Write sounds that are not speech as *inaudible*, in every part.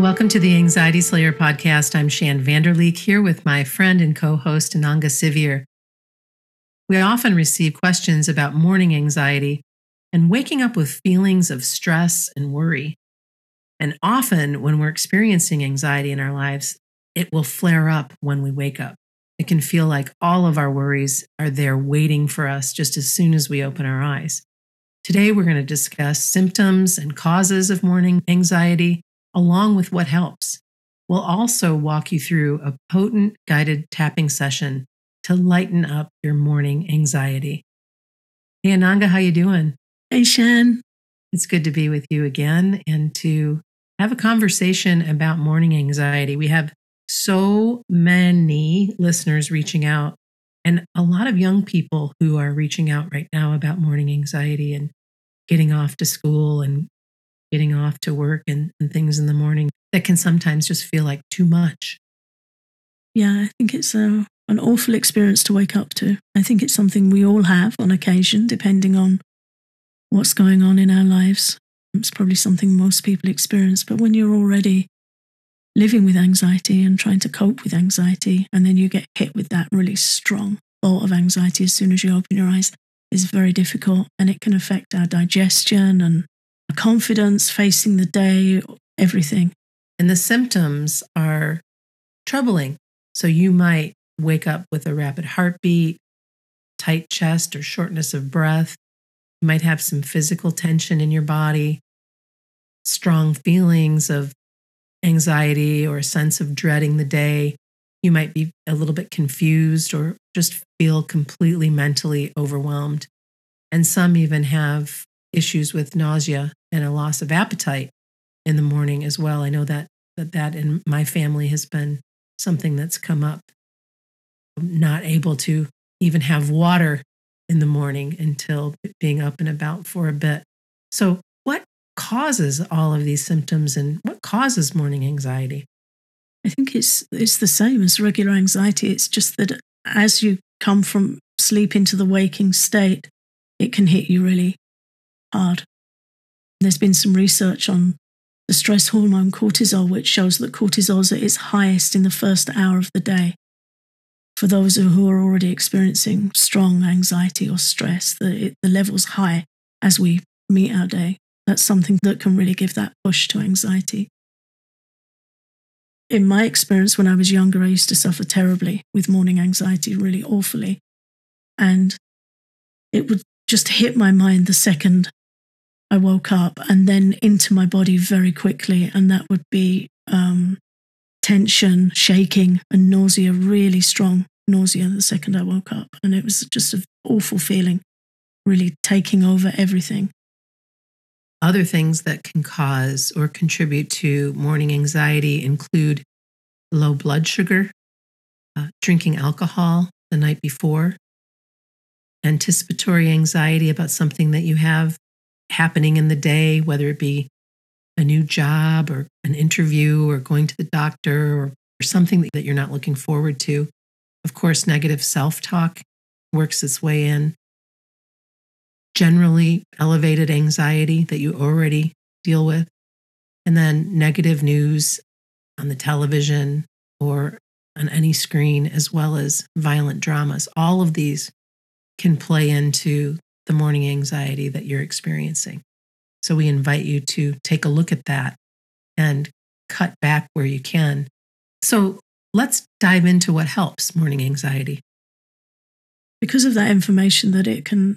Welcome to the Anxiety Slayer podcast. I'm Shann Vander Leek here with my friend and co host Ananga Sivyer. We often receive questions about morning anxiety and waking up with feelings of stress and worry. And often, when we're experiencing anxiety in our lives, it will flare up when we wake up. It can feel like all of our worries are there waiting for us just as soon as we open our eyes. Today, we're going to discuss symptoms and causes of morning anxiety, along with what helps. We'll also walk you through a potent guided tapping session to lighten up your morning anxiety. Hey Ananga, how you doing? Hey Shann. It's good to be with you again and to have a conversation about morning anxiety. We have so many listeners reaching out and a lot of young people who are reaching out right now about morning anxiety and getting off to school and getting off to work and, and things in the morning that can sometimes just feel like too much. Yeah, I think it's a, an awful experience to wake up to. I think it's something we all have on occasion, depending on what's going on in our lives. It's probably something most people experience. But when you're already living with anxiety and trying to cope with anxiety, and then you get hit with that really strong bolt of anxiety as soon as you open your eyes, is very difficult and it can affect our digestion and confidence facing the day, everything. And the symptoms are troubling. So you might wake up with a rapid heartbeat, tight chest, or shortness of breath. You might have some physical tension in your body, strong feelings of anxiety or a sense of dreading the day. You might be a little bit confused or just feel completely mentally overwhelmed. And some even have issues with nausea and a loss of appetite in the morning as well. I know that that, that in my family has been something that's come up. I'm not able to even have water in the morning until being up and about for a bit. So, what causes all of these symptoms and what causes morning anxiety? I think it's it's the same as regular anxiety. It's just that as you come from sleep into the waking state, it can hit you really hard. There's been some research on the stress hormone cortisol, which shows that cortisol is at its highest in the first hour of the day. For those who are already experiencing strong anxiety or stress, the, the level's high as we meet our day. That's something that can really give that push to anxiety in my experience, when I was younger, I used to suffer terribly with morning anxiety, really awfully. And it would just hit my mind the second I woke up and then into my body very quickly. And that would be um, tension, shaking, and nausea, really strong nausea the second I woke up. And it was just an awful feeling, really taking over everything. Other things that can cause or contribute to morning anxiety include low blood sugar, uh, drinking alcohol the night before, anticipatory anxiety about something that you have happening in the day, whether it be a new job or an interview or going to the doctor or, or something that you're not looking forward to. Of course, negative self talk works its way in generally elevated anxiety that you already deal with, and then negative news on the television or on any screen, as well as violent dramas. All of these can play into the morning anxiety that you're experiencing. So we invite you to take a look at that and cut back where you can. So let's dive into what helps morning anxiety. Because of that information that it can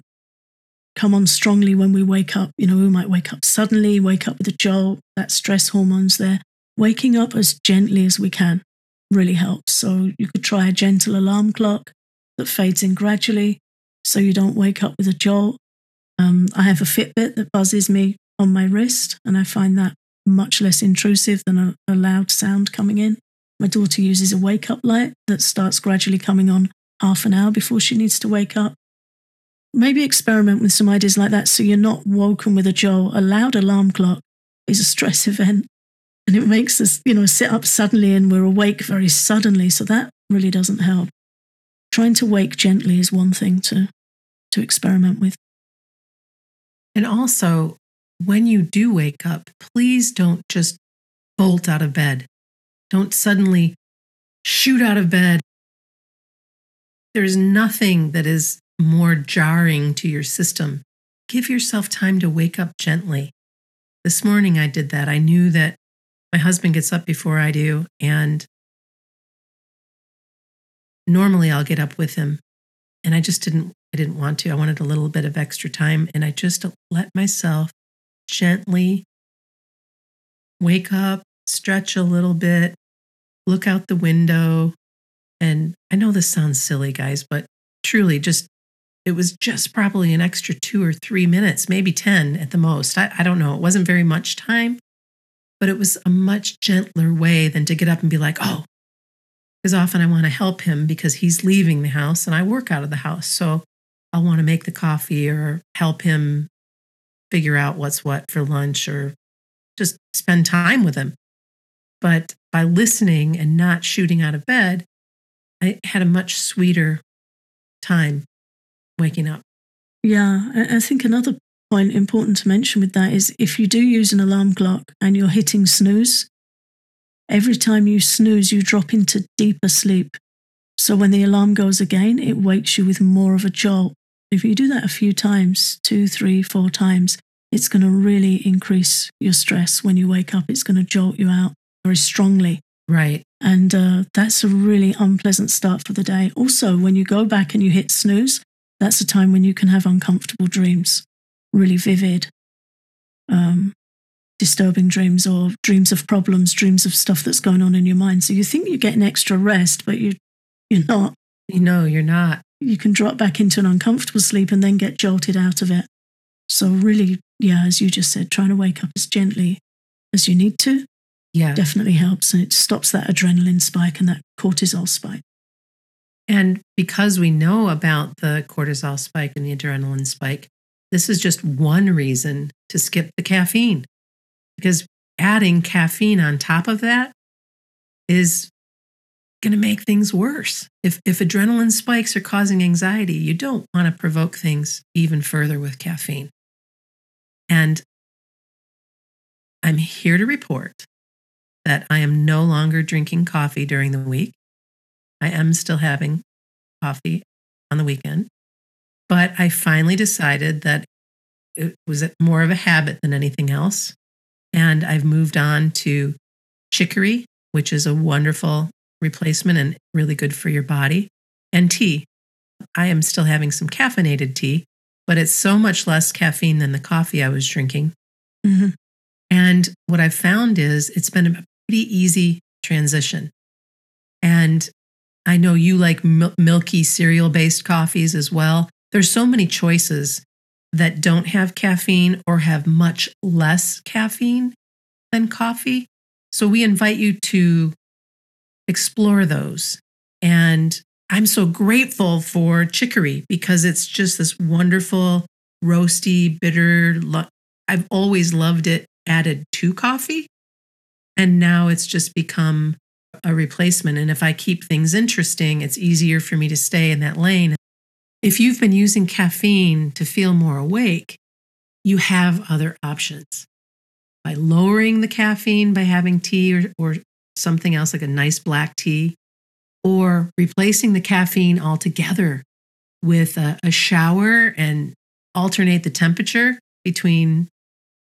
come on strongly when we wake up. You know, we might wake up suddenly, wake up with a jolt, that stress hormone's there. Waking up as gently as we can really helps. So you could try a gentle alarm clock that fades in gradually so you don't wake up with a jolt. Um, I have a Fitbit that buzzes me on my wrist, and I find that much less intrusive than a, a loud sound coming in. My daughter uses a wake up light that starts gradually coming on half an hour before she needs to wake up maybe experiment with some ideas like that so you're not woken with a jolt. A loud alarm clock is a stress *laughs* event and it makes us, you know, sit up suddenly and we're awake very suddenly. So that really doesn't help. Trying to wake gently is one thing to, to experiment with. And also, when you do wake up, please don't just bolt out of bed. Don't suddenly shoot out of bed. There's nothing that is more jarring to your system. Give yourself time to wake up gently. This morning I did that. I knew that my husband gets up before I do, and normally I'll get up with him. And I just didn't I didn't want to. I wanted a little bit of extra time and I just let myself gently wake up, stretch a little bit, look out the window. And I know this sounds silly, guys, but truly just it was just probably an extra two or three minutes, maybe 10 at the most. I, I don't know. It wasn't very much time, but it was a much gentler way than to get up and be like, oh, because often I want to help him because he's leaving the house and I work out of the house. So I'll want to make the coffee or help him figure out what's what for lunch or just spend time with him. But by listening and not shooting out of bed, I had a much sweeter time waking up. Yeah, I think another point important to mention with that is if you do use an alarm clock and you're hitting snooze, every time you snooze, you drop into deeper sleep. So when the alarm goes again, it wakes you with more of a jolt. If you do that a few times, two, three, four times, it's going to really increase your stress when you wake up. It's going to jolt you out very strongly. Right. And uh, that's a really unpleasant start for the day. Also, when you go back and you hit snooze, that's a time when you can have uncomfortable dreams, really vivid, um, disturbing dreams, or dreams of problems, dreams of stuff that's going on in your mind. So you think you're getting extra rest, but you, you're not. You know, you're not. You can drop back into an uncomfortable sleep and then get jolted out of it. So, really, yeah, as you just said, trying to wake up as gently as you need to yeah. definitely helps. And it stops that adrenaline spike and that cortisol spike. And because we know about the cortisol spike and the adrenaline spike, this is just one reason to skip the caffeine. Because adding caffeine on top of that is going to make things worse. If, if adrenaline spikes are causing anxiety, you don't want to provoke things even further with caffeine. And I'm here to report that I am no longer drinking coffee during the week. I am still having coffee on the weekend, but I finally decided that it was more of a habit than anything else. And I've moved on to chicory, which is a wonderful replacement and really good for your body, and tea. I am still having some caffeinated tea, but it's so much less caffeine than the coffee I was drinking. Mm-hmm. And what I've found is it's been a pretty easy transition. And I know you like mil- milky cereal based coffees as well. There's so many choices that don't have caffeine or have much less caffeine than coffee. So we invite you to explore those. And I'm so grateful for chicory because it's just this wonderful, roasty, bitter. Lo- I've always loved it added to coffee. And now it's just become a replacement. And if I keep things interesting, it's easier for me to stay in that lane. If you've been using caffeine to feel more awake, you have other options. By lowering the caffeine by having tea or, or something else like a nice black tea, or replacing the caffeine altogether with a, a shower and alternate the temperature between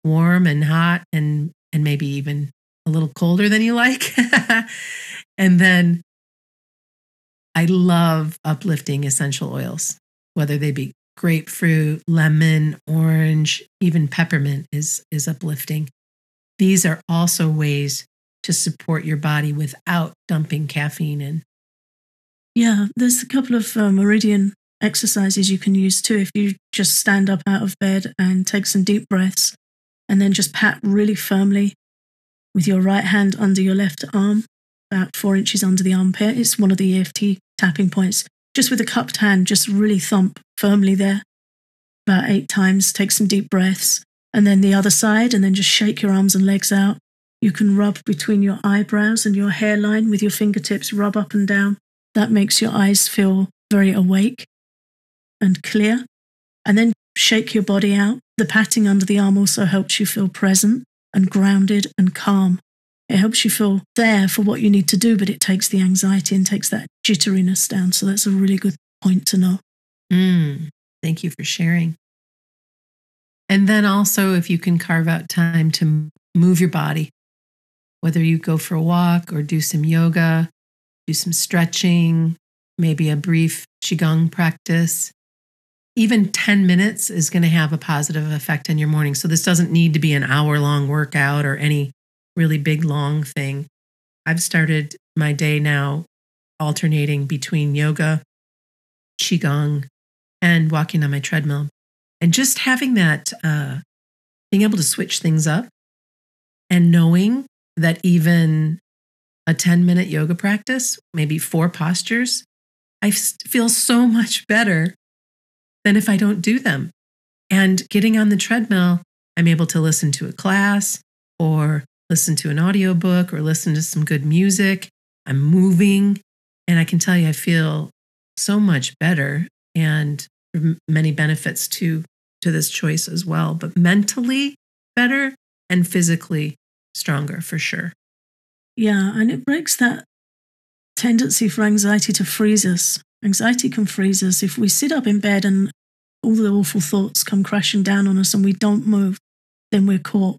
warm and hot and and maybe even a little colder than you like. *laughs* and then I love uplifting essential oils, whether they be grapefruit, lemon, orange, even peppermint is, is uplifting. These are also ways to support your body without dumping caffeine in. Yeah, there's a couple of uh, meridian exercises you can use too. If you just stand up out of bed and take some deep breaths and then just pat really firmly with your right hand under your left arm, about four inches under the armpit. It's one of the EFT tapping points. Just with a cupped hand, just really thump firmly there about eight times. Take some deep breaths. And then the other side, and then just shake your arms and legs out. You can rub between your eyebrows and your hairline with your fingertips, rub up and down. That makes your eyes feel very awake and clear. And then shake your body out. The patting under the arm also helps you feel present and grounded and calm. It helps you feel there for what you need to do, but it takes the anxiety and takes that jitteriness down. So that's a really good point to know. Mm, thank you for sharing. And then also, if you can carve out time to move your body, whether you go for a walk or do some yoga, do some stretching, maybe a brief Qigong practice, even 10 minutes is going to have a positive effect on your morning. So, this doesn't need to be an hour long workout or any really big, long thing. I've started my day now alternating between yoga, Qigong, and walking on my treadmill. And just having that, uh, being able to switch things up and knowing that even a 10 minute yoga practice, maybe four postures, I feel so *laughs* much better than if I don't do them. And getting on the treadmill, I'm able to listen to a class or listen to an audiobook or listen to some good music. I'm moving and I can tell you I feel so much better and many benefits to to this choice as well, but mentally better and physically stronger for sure. Yeah, and it breaks that tendency for anxiety to freeze us. Anxiety can freeze us if we sit up in bed and all the awful thoughts come crashing down on us and we don't move, then we're caught.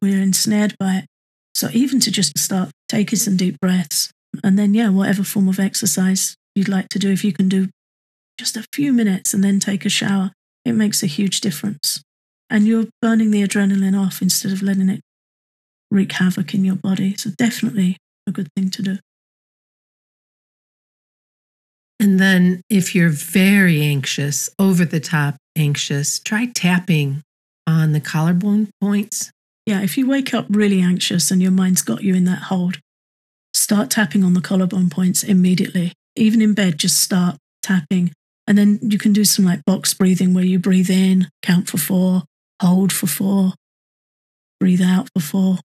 We're ensnared by it. So even to just start taking some deep breaths and then, yeah, whatever form of exercise you'd like to do, if you can do just a few minutes and then take a shower, it makes a huge difference. And you're burning the adrenaline off instead of letting it wreak havoc in your body. So definitely a good thing to do. And then, if you're very anxious, over the top anxious, try tapping on the collarbone points. Yeah, if you wake up really anxious and your mind's got you in that hold, start tapping on the collarbone points immediately. Even in bed, just start tapping. And then you can do some like box breathing where you breathe in, count for four, hold for four, breathe out for four,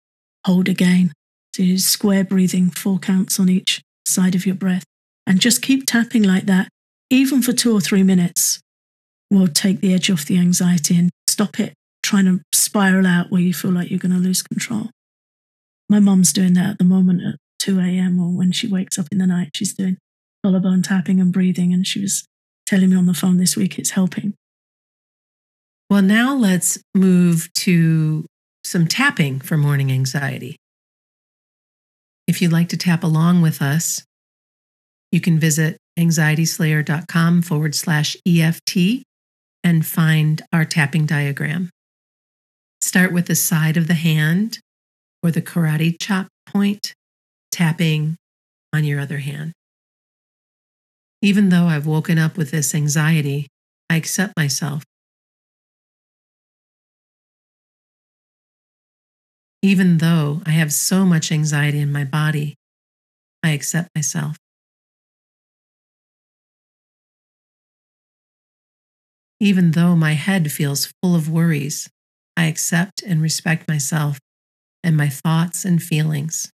hold again. So you square breathing, four counts on each side of your breath and just keep tapping like that, even for two or three minutes, will take the edge off the anxiety and stop it trying to spiral out where you feel like you're going to lose control. My mum's doing that at the moment at 2 a.m. or when she wakes up in the night, she's doing collarbone tapping and breathing. And she was telling me on the phone this week it's helping. Well, now let's move to some tapping for morning anxiety. If you'd like to tap along with us, you can visit anxietyslayer.com forward slash EFT and find our tapping diagram. Start with the side of the hand or the karate chop point, tapping on your other hand. Even though I've woken up with this anxiety, I accept myself. Even though I have so much anxiety in my body, I accept myself. Even though my head feels full of worries, I accept and respect myself and my thoughts and feelings.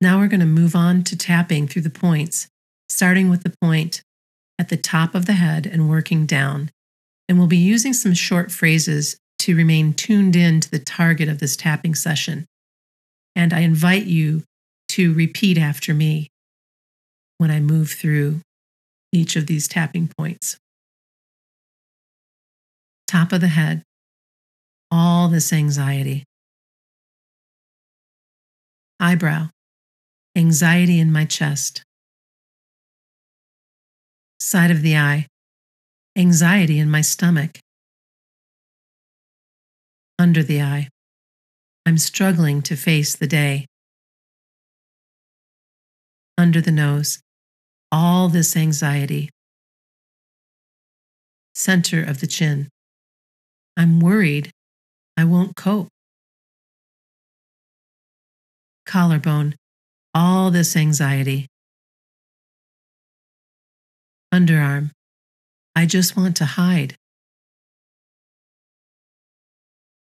Now we're going to move on to tapping through the points, starting with the point at the top of the head and working down. And we'll be using some short phrases to remain tuned in to the target of this tapping session. And I invite you to repeat after me when I move through each of these tapping points. Top of the head, all this anxiety. Eyebrow, anxiety in my chest. Side of the eye, anxiety in my stomach. Under the eye, I'm struggling to face the day. Under the nose, all this anxiety. Center of the chin. I'm worried I won't cope. Collarbone, all this anxiety. Underarm, I just want to hide.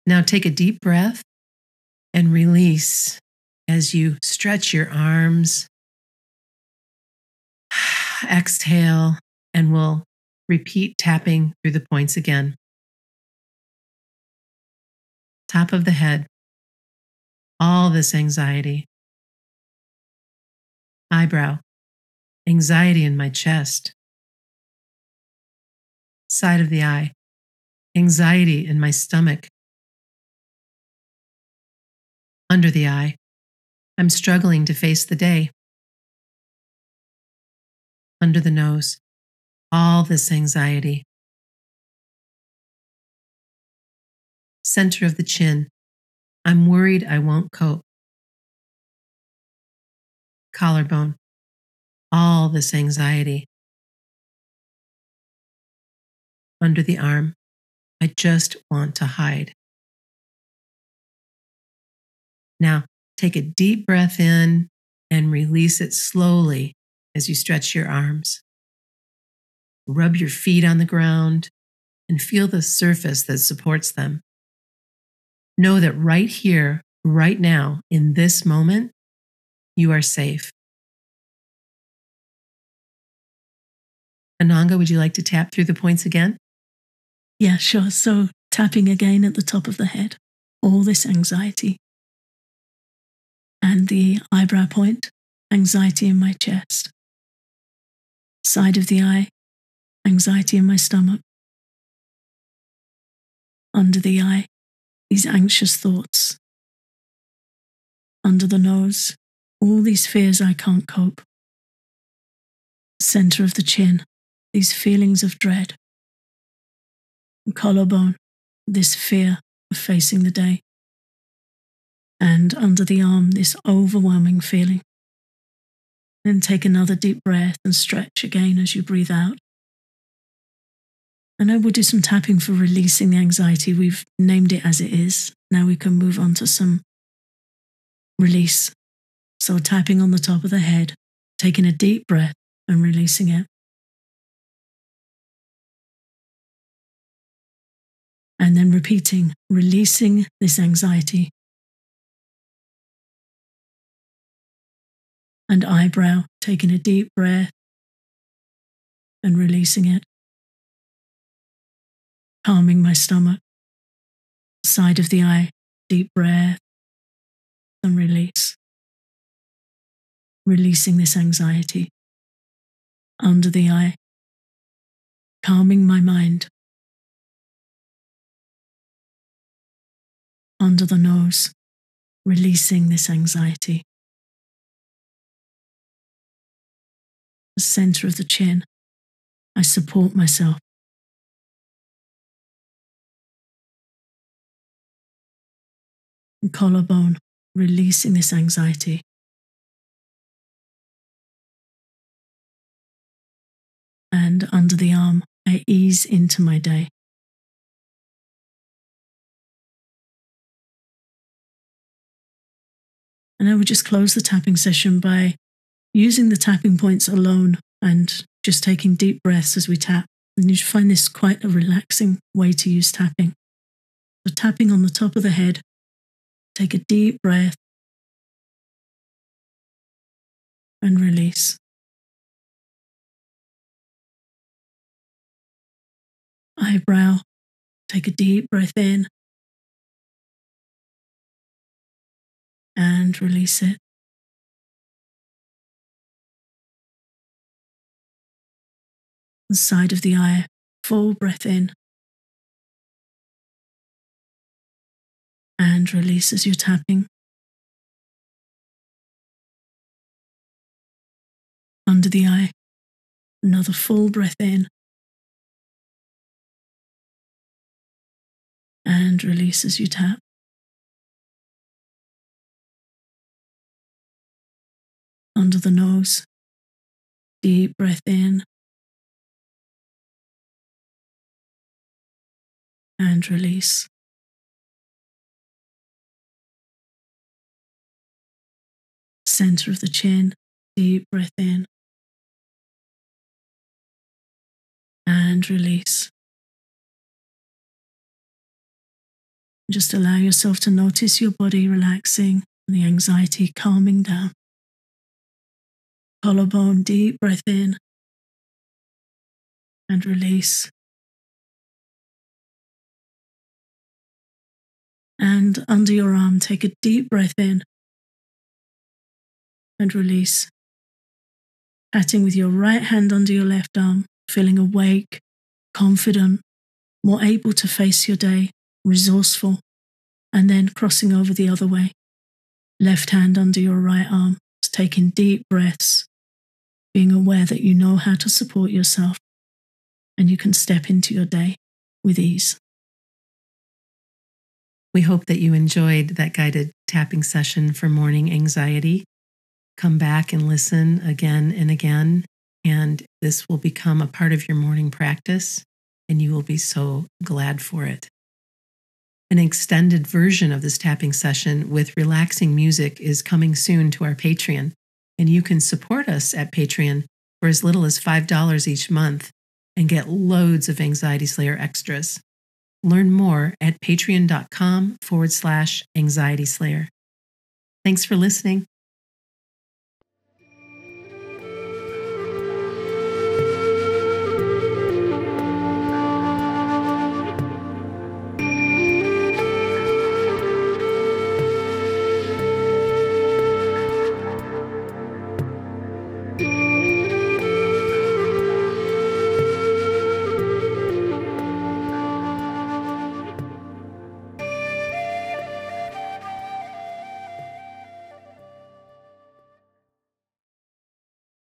Now take a deep breath and release as you stretch your arms. Exhale, and we'll repeat tapping through the points again. Top of the head, all this anxiety. Eyebrow, anxiety in my chest. Side of the eye, anxiety in my stomach. Under the eye, I'm struggling to face the day. Under the nose, all this anxiety. Center of the chin, I'm worried I won't cope. Collarbone, all this anxiety. Under the arm, I just want to hide. Now, take a deep breath in and release it slowly as you stretch your arms. Rub your feet on the ground and feel the surface that supports them. Know that right here, right now, in this moment, you are safe. Ananga, would you like to tap through the points again? Yeah, sure. So tapping again at the top of the head, all this anxiety. And the eyebrow point, anxiety in my chest. Side of the eye, anxiety in my stomach. Under the eye, these anxious thoughts. Under the nose, all these fears I can't cope. Center of the chin, these feelings of dread. Collarbone, this fear of facing the day. And under the arm, this overwhelming feeling. Then take another deep breath and stretch again as you breathe out. I know we'll do some tapping for releasing the anxiety. We've named it as it is. Now we can move on to some release. So, tapping on the top of the head, taking a deep breath and releasing it. And then repeating, releasing this anxiety. And eyebrow, taking a deep breath and releasing it calming my stomach, side of the eye, deep breath and release. Releasing this anxiety under the eye, calming my mind. Under the nose, releasing this anxiety. The center of the chin, I support myself collarbone, releasing this anxiety. And under the arm, I ease into my day. And I would just close the tapping session by using the tapping points alone and just taking deep breaths as we tap. And you should find this quite a relaxing way to use tapping. So, tapping on the top of the head Take a deep breath and release. Eyebrow, take a deep breath in and release it. The side of the eye, full breath in. And release as you're tapping. Under the eye, another full breath in. And release as you tap. Under the nose, deep breath in and release. center of the chin. Deep breath in and release. Just allow yourself to notice your body relaxing and the anxiety calming down. Collarbone, deep breath in and release. And under your arm, take a deep breath in and release. Patting with your right hand under your left arm, feeling awake, confident, more able to face your day, resourceful, and then crossing over the other way. Left hand under your right arm, taking deep breaths, being aware that you know how to support yourself and you can step into your day with ease. We hope that you enjoyed that guided tapping session for morning anxiety. Come back and listen again and again, and this will become a part of your morning practice, and you will be so glad for it. An extended version of this tapping session with relaxing music is coming soon to our Patreon, and you can support us at Patreon for as little as $5 each month and get loads of Anxiety Slayer extras. Learn more at patreon.com forward slash anxiety slayer. Thanks for listening.